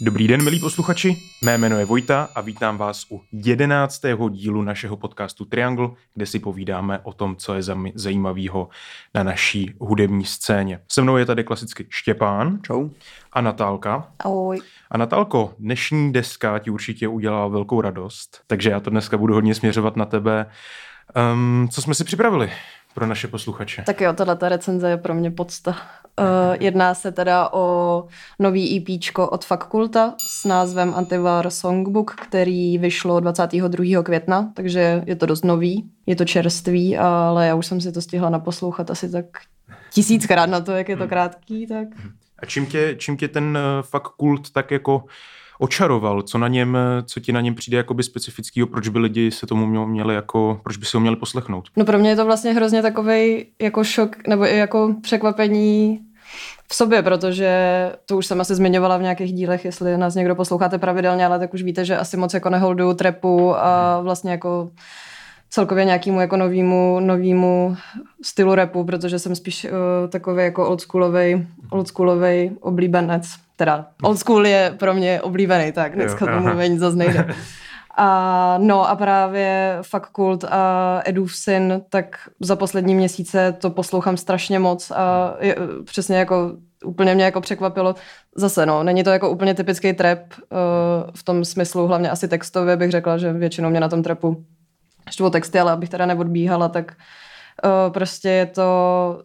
Dobrý den, milí posluchači. Mé jméno je Vojta a vítám vás u jedenáctého dílu našeho podcastu Triangle, kde si povídáme o tom, co je zajímavého na naší hudební scéně. Se mnou je tady klasicky Štěpán. Čau. A Natálka. Ahoj. A Natálko, dnešní deska ti určitě udělala velkou radost, takže já to dneska budu hodně směřovat na tebe. Um, co jsme si připravili? Pro naše posluchače. Tak jo, tato recenze je pro mě podsta. Uh, jedná se teda o nový EP od Fakulta s názvem Antivar Songbook, který vyšlo 22. května, takže je to dost nový, je to čerstvý, ale já už jsem si to stihla naposlouchat asi tak tisíckrát na to, jak je to hmm. krátký. Tak. A čím tě, čím tě ten eh, Fakult tak jako očaroval? Co na něm, co ti na něm přijde jakoby specifického, proč by lidi se tomu měli jako, proč by si ho měli poslechnout? No pro mě je to vlastně hrozně takový jako šok nebo i jako překvapení v sobě, protože to už jsem asi zmiňovala v nějakých dílech, jestli nás někdo posloucháte pravidelně, ale tak už víte, že asi moc jako neholduju trepu a mhm. vlastně jako celkově nějakému jako novýmu, novýmu stylu repu, protože jsem spíš uh, takový jako oldschoolový, oldschoolový oblíbenec. Teda old school je pro mě oblíbený, tak dneska jo, tomu nic zase nejde. A no a právě Fakult a Edův syn, tak za poslední měsíce to poslouchám strašně moc a je, přesně jako úplně mě jako překvapilo. Zase no, není to jako úplně typický trap uh, v tom smyslu, hlavně asi textově bych řekla, že většinou mě na tom trapu štvu texty, ale abych teda neodbíhala, tak uh, prostě je to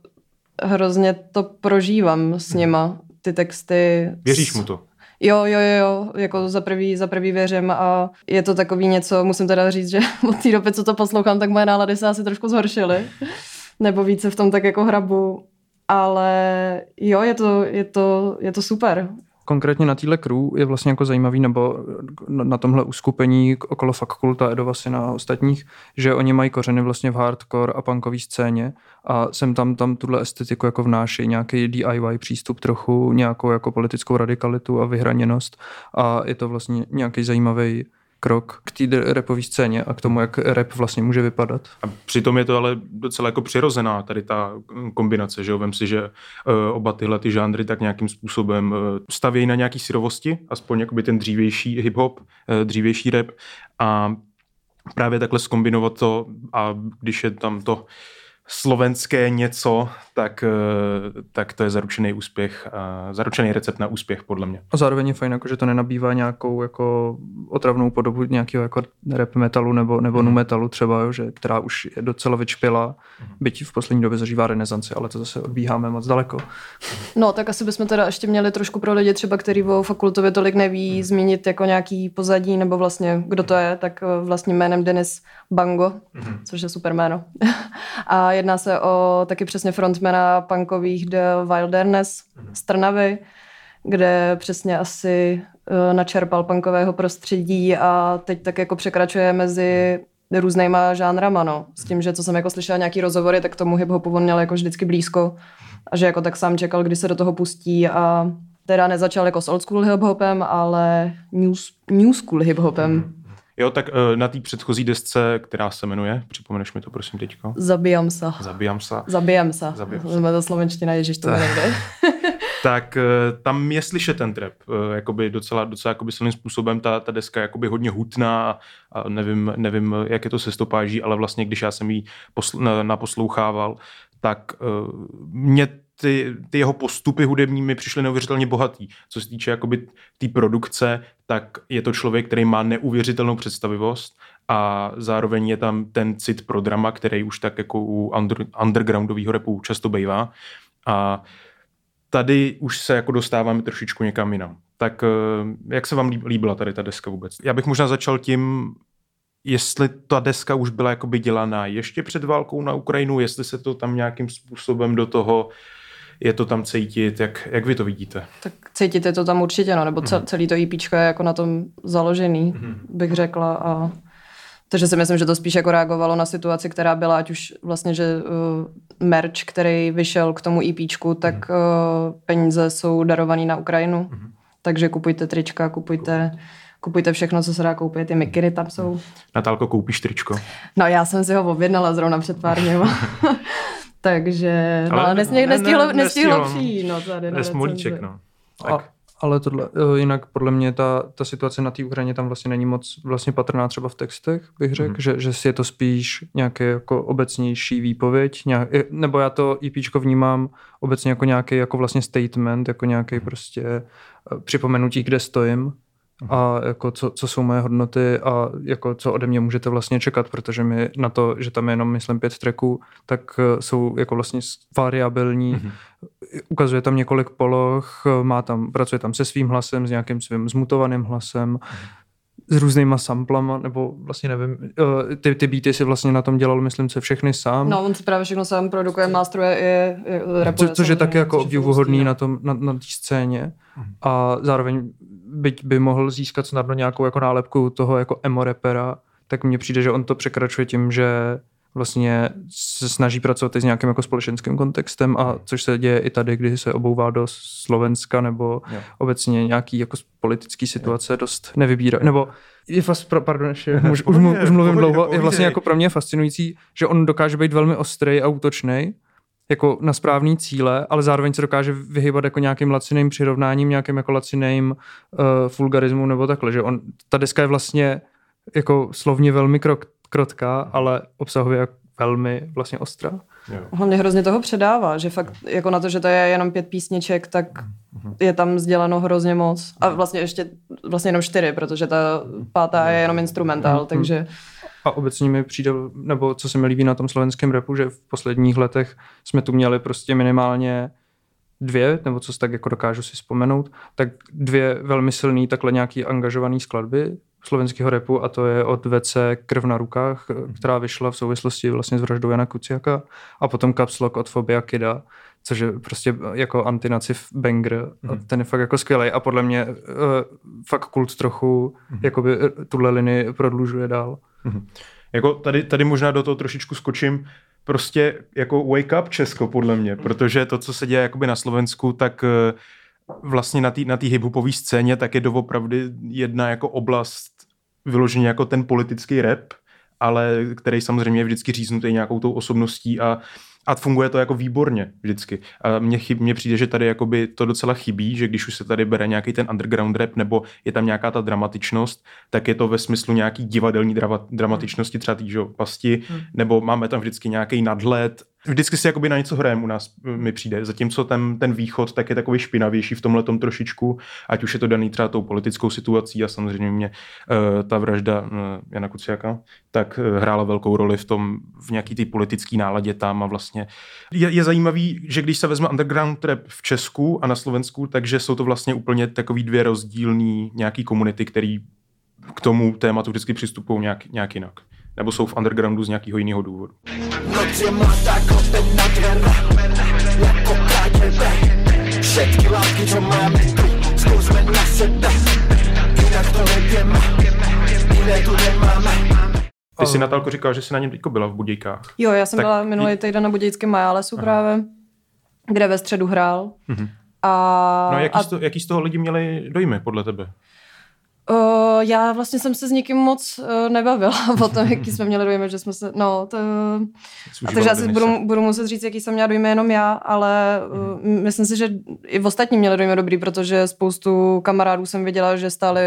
hrozně to prožívám s něma, ty texty. Věříš mu to? Jo, jo, jo, jako za prvý, za prvý věřím a je to takový něco, musím teda říct, že od té doby, co to poslouchám, tak moje nálady se asi trošku zhoršily, nebo více v tom tak jako hrabu, ale jo, je to, je to, je to super konkrétně na téhle crew je vlastně jako zajímavý, nebo na tomhle uskupení okolo fakulta Edova syna a ostatních, že oni mají kořeny vlastně v hardcore a punkové scéně a sem tam tam tuhle estetiku jako vnáší nějaký DIY přístup trochu, nějakou jako politickou radikalitu a vyhraněnost a je to vlastně nějaký zajímavý krok k té repové scéně a k tomu, jak rap vlastně může vypadat. A přitom je to ale docela jako přirozená tady ta kombinace, že jo? Vem si, že uh, oba tyhle ty žánry tak nějakým způsobem uh, stavějí na nějaký syrovosti, aspoň jakoby ten dřívější hip-hop, uh, dřívější rap a právě takhle skombinovat to a když je tam to slovenské něco, tak, eh, tak to je zaručený úspěch, zaručený recept na úspěch, podle mě. A zároveň je fajn, jako, že to nenabývá nějakou jako otravnou podobu nějakého jako rap metalu nebo, nebo mm. nu metalu třeba, jo, že, která už je docela vyčpěla, mm. byť v poslední době zažívá renesanci, ale to zase odbíháme moc daleko. No, tak asi bychom teda ještě měli trošku pro lidi třeba, který o fakultově tolik neví, mm. zmínit jako nějaký pozadí, nebo vlastně kdo to je, tak vlastně jménem Denis Bango, mm. což je super jméno. a jedná se o taky přesně frontmana punkových The Wilderness z Trnavy, kde přesně asi uh, načerpal punkového prostředí a teď tak jako překračuje mezi různýma žánrama, no. S tím, že co jsem jako slyšela nějaký rozhovory, tak tomu hip-hopu on měl jako vždycky blízko a že jako tak sám čekal, kdy se do toho pustí a teda nezačal jako s old school hip-hopem, ale new, new school hip-hopem. Jo, tak uh, na té předchozí desce, která se jmenuje, připomeneš mi to prosím teďko. Zabijam se. Zabijam se. Zabijam se. Zabijam se. to slovenština, ježiš, to nejde. tak uh, tam je slyšet ten trap, uh, jakoby docela, docela jakoby silným způsobem, ta, ta deska je jakoby hodně hutná a nevím, nevím, jak je to se stopáží, ale vlastně, když já jsem ji posl- naposlouchával, tak mě ty, ty jeho postupy hudební mi přišly neuvěřitelně bohatý. Co se týče jakoby té produkce, tak je to člověk, který má neuvěřitelnou představivost a zároveň je tam ten cit pro drama, který už tak jako u under, undergroundového repu často bývá. A tady už se jako dostáváme trošičku někam jinam. Tak eh, jak se vám líbila tady ta deska vůbec? Já bych možná začal tím, jestli ta deska už byla jakoby dělaná ještě před válkou na Ukrajinu, jestli se to tam nějakým způsobem do toho je to tam cítit, jak, jak vy to vidíte? Tak cítit je to tam určitě, no, nebo mm. celý to IP je jako na tom založený, mm. bych řekla a takže si myslím, že to spíš jako reagovalo na situaci, která byla, ať už vlastně, že uh, merch, který vyšel k tomu IP, tak mm. uh, peníze jsou darovaný na Ukrajinu. Mm. Takže kupujte trička, kupujte kupujte všechno, co se dá koupit, ty mikiry tam jsou. Natálko, koupíš tričko? No já jsem si ho objednala zrovna před pár dněma. Takže, ale, no, ale nestihlo, ne, nestihlo, nestihlo přijít, no, tady na Smolíček, no. Tak. Ale tohle, jinak podle mě ta, ta situace na té Ukrajině tam vlastně není moc vlastně patrná třeba v textech, bych řekl, mm-hmm. že, že si je to spíš nějaký jako obecnější výpověď, nějak, nebo já to EPčko vnímám obecně jako nějaký jako vlastně statement, jako nějaký prostě eh, připomenutí, kde stojím a jako co, co jsou moje hodnoty a jako co ode mě můžete vlastně čekat, protože mi na to, že tam je jenom, myslím, pět tracků, tak eh, jsou jako vlastně variabilní. Mm-hmm. Ukazuje tam několik poloh, má tam, pracuje tam se svým hlasem, s nějakým svým zmutovaným hlasem, mm-hmm s různýma samplama, nebo vlastně nevím, eh, ty, ty beaty si vlastně na tom dělal, myslím, se všechny sám. No, on si právě všechno sám produkuje, masteruje i, i rapuje. Co, což je taky jako obdivuhodný na, tom, na, na té scéně. Mhm. A zároveň byť by mohl získat snadno nějakou jako nálepku toho jako emo rapera, tak mně přijde, že on to překračuje tím, že vlastně se snaží pracovat i s nějakým jako společenským kontextem a což se děje i tady, když se obouvá do Slovenska nebo jo. obecně nějaký jako politický situace jo. dost nevybírá. Nebo je fast, pardon, ještě, už, už, už mluvím dlouho, je vlastně jako pro mě fascinující, že on dokáže být velmi ostrý a útočný, jako na správný cíle, ale zároveň se dokáže vyhybat jako nějakým laciným přirovnáním, nějakým jako laciným uh, vulgarismu nebo takhle, že on, ta deska je vlastně jako slovně velmi krok, krotká, ale obsahově velmi vlastně ostrá. Hlavně hrozně toho předává, že fakt jako na to, že to je jenom pět písniček, tak mhm. je tam sděleno hrozně moc. A vlastně ještě vlastně jenom čtyři, protože ta pátá je jenom instrumentál, mm-hmm. takže... A obecně mi přijde, nebo co se mi líbí na tom slovenském repu, že v posledních letech jsme tu měli prostě minimálně dvě, nebo co si tak jako dokážu si vzpomenout, tak dvě velmi silné takhle nějaký angažované skladby slovenského repu a to je od VC Krv na rukách, která vyšla v souvislosti vlastně s vraždou Jana Kuciaka a potom Caps Lock od Fobia Kida, což je prostě jako antinaciv banger a ten je fakt jako skvělý a podle mě uh, fakt kult trochu mm-hmm. jakoby eh, tuhle linii prodlužuje dál. Mm-hmm. Jako tady, tady možná do toho trošičku skočím, prostě jako wake up Česko podle mě, protože to, co se děje jakoby na Slovensku, tak uh, vlastně na té na hiphopové scéně, tak je doopravdy jedna jako oblast vyloženě jako ten politický rap, ale který samozřejmě je vždycky říznutý nějakou tou osobností a a funguje to jako výborně vždycky. A mně, chyb, mně přijde, že tady jakoby to docela chybí, že když už se tady bere nějaký ten underground rap nebo je tam nějaká ta dramatičnost, tak je to ve smyslu nějaký divadelní drama, dramatičnosti, třeba tý, pasti, hmm. nebo máme tam vždycky nějaký nadhled Vždycky si jakoby na něco hrajem u nás mi přijde, zatímco ten, ten východ tak je takový špinavější v tomhle trošičku, ať už je to daný třeba tou politickou situací a samozřejmě mě uh, ta vražda uh, Jana Kuciaka, tak uh, hrála velkou roli v tom, v nějaký ty politický náladě tam a vlastně je, je zajímavý, že když se vezme underground rap v Česku a na Slovensku, takže jsou to vlastně úplně takový dvě rozdílný nějaký komunity, který k tomu tématu vždycky přistupují nějak, nějak jinak nebo jsou v undergroundu z nějakého jiného důvodu. Noc je mladá, klopen nádherná, jako KGB. Všetky lásky, čo máme, skúsme na sebe, inak to nevieme, iné tu nemáme. Ty jsi, Natálko, říkal, že jsi na něm byla v Budějkách. Jo, já jsem tak... byla minulý týden na Budějském Majálesu právě, kde ve středu hrál. Mm-hmm. A, no jaký, a... Z toho, jaký z toho lidi měli dojmy, podle tebe? Uh, já vlastně jsem se s nikým moc uh, nebavila o tom, jaký jsme měli dojmy, že jsme se, no, to, a takže já si budu, budu muset říct, jaký jsem měla dojmy jenom já, ale uh, myslím si, že i v ostatní měli dojmy dobrý, protože spoustu kamarádů jsem viděla, že stáli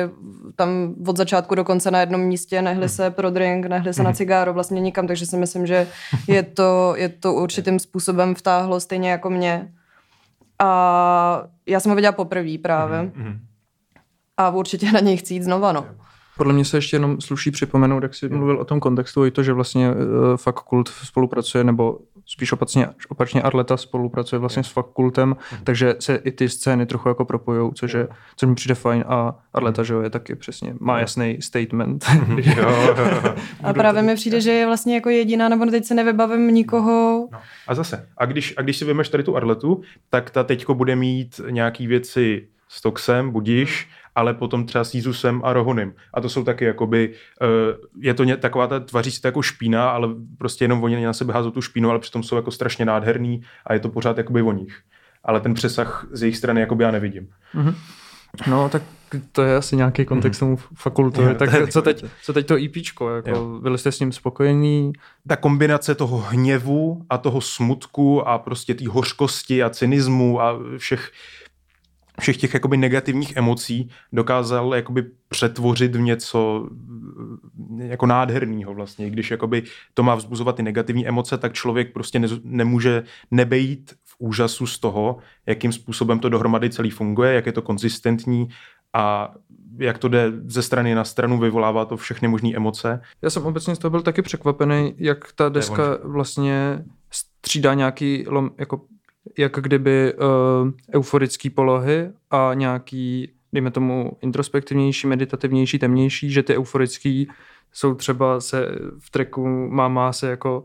tam od začátku do konce na jednom místě, nehli se pro drink, nehli se na cigáro, vlastně nikam, takže si myslím, že je to, je to určitým způsobem vtáhlo stejně jako mě. A já jsem ho viděla poprvé právě. Mm-hmm a určitě na něj chci jít znova, no. Podle mě se ještě jenom sluší připomenout, jak jsi mluvil o tom kontextu, i to, že vlastně uh, fakt kult spolupracuje, nebo spíš opačně, opačně Arleta spolupracuje vlastně s fakultem, mm. takže se i ty scény trochu jako propojují, což, je, což mi přijde fajn a Arleta, že jo, je taky přesně, má jasný statement. a právě mi přijde, že je vlastně jako jediná, nebo teď se nevybavím nikoho. No. A zase, a když, a když si vymeš tady tu Arletu, tak ta teďko bude mít nějaký věci s Toxem, budíš, ale potom třeba s Jízusem a Rohonym. A to jsou taky jakoby, uh, je to ně, taková ta, tvaří se to jako špína, ale prostě jenom oni na sebe házou tu špínu, ale přitom jsou jako strašně nádherný a je to pořád jakoby o nich. Ale ten přesah z jejich strany jakoby já nevidím. Mm-hmm. No, tak to je asi nějaký kontext tomu fakultu. Jo, tak co teď, co teď to IPčko? Jako, byli jste s ním spokojení? Ta kombinace toho hněvu a toho smutku a prostě té hořkosti a cynismu a všech všech těch jakoby negativních emocí dokázal jakoby přetvořit v něco eh, jako nádherného vlastně. Když jakoby to má vzbuzovat ty negativní emoce, tak člověk prostě ne, nemůže nebejít v úžasu z toho, jakým způsobem to dohromady celý funguje, jak je to konzistentní a jak to jde ze strany na stranu, vyvolává to všechny možné emoce. Já jsem obecně z toho byl taky překvapený, jak ta deska vlastně střídá nějaký lom, jako jak kdyby uh, euforický polohy a nějaký, dejme tomu, introspektivnější, meditativnější, temnější, že ty euforický jsou třeba se v treku Máma se jako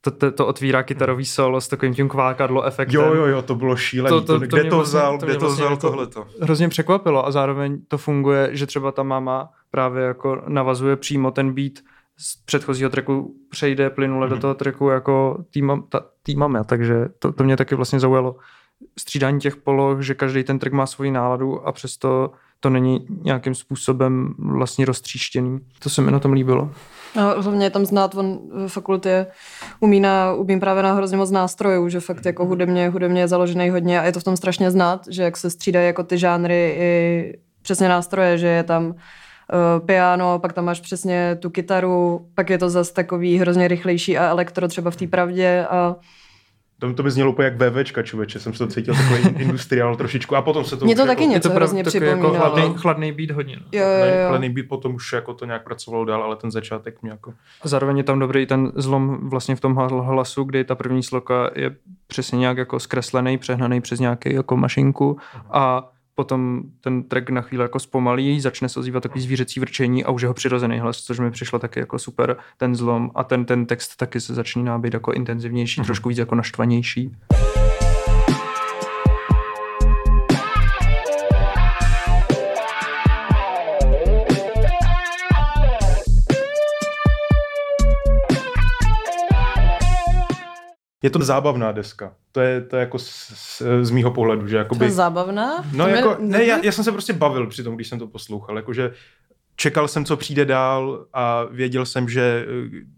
to, to, to otvírá kytarový solo s takovým tím kvákadlo efektem. Jo, jo, jo, to bylo šílené. To, to, to, kde to vlastně- vzal, to kde to vlastně vzal jako tohleto? Hrozně překvapilo a zároveň to funguje, že třeba ta máma právě jako navazuje přímo ten beat z předchozího treku přejde plynule mm-hmm. do mhm. toho treku jako týma, ta, týmame, takže to, to mě taky vlastně zaujalo. Střídání těch poloh, že každý ten track má svoji náladu a přesto to není nějakým způsobem vlastně roztříštěný. To se mi na tom líbilo. No, hlavně tam znát, on v fakultě umí, na, umí právě na hrozně moc nástrojů, že fakt jako hudebně, hudebně je založený hodně a je to v tom strašně znát, že jak se střídají jako ty žánry i přesně nástroje, že je tam uh, piano, pak tam máš přesně tu kytaru, pak je to zase takový hrozně rychlejší a elektro třeba v té pravdě a to, to by znělo úplně jak VVčka, člověče, jsem se to cítil takový industriál trošičku a potom se to Mě to už taky jako, něco to hrozně jako připomínalo. Jako chladný, chladný beat hodně. No. Jo, jo, jo. Chladný beat potom už jako to nějak pracovalo dál, ale ten začátek mě jako... A zároveň je tam dobrý ten zlom vlastně v tom hlasu, kdy ta první sloka je přesně nějak jako zkreslený, přehnaný přes nějaký jako mašinku a potom ten track na chvíli jako zpomalí, začne se ozývat takový zvířecí vrčení a už jeho přirozený hlas, což mi přišlo taky jako super ten zlom a ten, ten text taky se začíná být jako intenzivnější, mm-hmm. trošku víc jako naštvanější. Je to zábavná deska. To je, to je jako z, z, z mýho pohledu, že jakoby... To je zábavná? No to jako, mě... ne, já, já, jsem se prostě bavil při tom, když jsem to poslouchal, jakože čekal jsem, co přijde dál a věděl jsem, že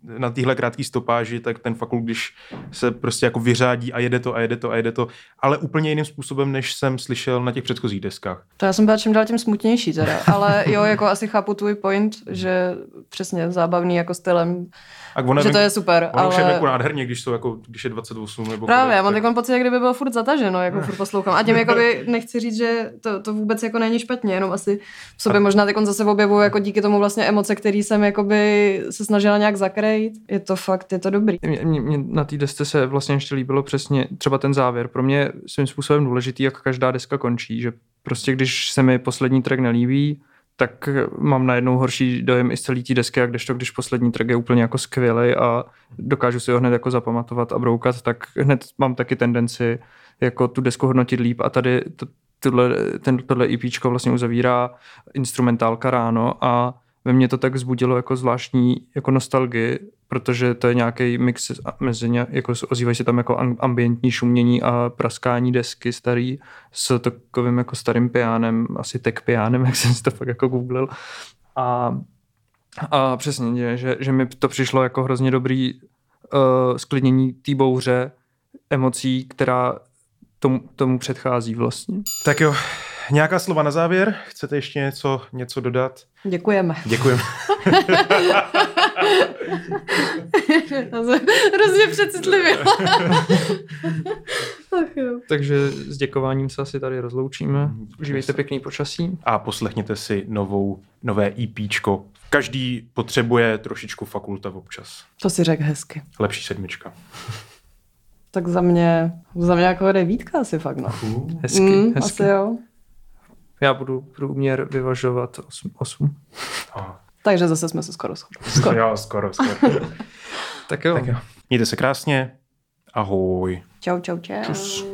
eh, na téhle krátké stopáži, tak ten fakult, když se prostě jako vyřádí a jede to a jede to a jede to, ale úplně jiným způsobem, než jsem slyšel na těch předchozích deskách. To já jsem byla čím dál tím smutnější teda, ale jo, jako asi chápu tvůj point, že přesně zábavný jako stylem a ona že to je super. Ono ale... už je jako nádherně, když, jsou jako, když je 28 nebo Právě, já mám takový pocit, jak kdyby byl furt zataženo, jako furt poslouchám. A tím jakoby nechci říct, že to, to vůbec jako není špatně, jenom asi v sobě a... možná teď zase objevuju jako díky tomu vlastně emoce, který jsem jakoby se snažila nějak zakrejt. Je to fakt, je to dobrý. Mě, mě, mě na té desce se vlastně ještě líbilo přesně třeba ten závěr. Pro mě svým způsobem důležitý, jak každá deska končí, že prostě když se mi poslední track nelíbí, tak mám najednou horší dojem i z celé té desky, a když to, když poslední track je úplně jako skvělý a dokážu si ho hned jako zapamatovat a broukat, tak hned mám taky tendenci jako tu desku hodnotit líp. A tady to, tohle, ten, tohle EP vlastně uzavírá instrumentálka ráno a ve mně to tak vzbudilo jako zvláštní jako nostalgii, protože to je nějaký mix mezi ně, jako ozývají se tam jako ambientní šumění a praskání desky starý s takovým jako starým pianem, asi tech pianem, jak jsem si to fakt jako googlil. A, a přesně, že, že mi to přišlo jako hrozně dobrý uh, sklidnění té bouře emocí, která tomu, tomu předchází vlastně. Tak jo, nějaká slova na závěr? Chcete ještě něco, něco dodat? Děkujeme. Děkujeme. Hrozně přecitlivě. Takže s děkováním se asi tady rozloučíme. Užívejte pěkný počasí. A poslechněte si novou, nové EPčko. Každý potřebuje trošičku fakulta občas. To si řek hezky. Lepší sedmička. Tak za mě, za mě jako devítka asi fakt, no. Uh, hezky, mm, hezky. Asi jo. Já budu průměr vyvažovat 8. 8. Takže zase jsme se skoro shodli. Skoro. jo, skoro, skoro. tak jo. Tak jo. Mějte se krásně. Ahoj. Čau, čau, čau. Čus.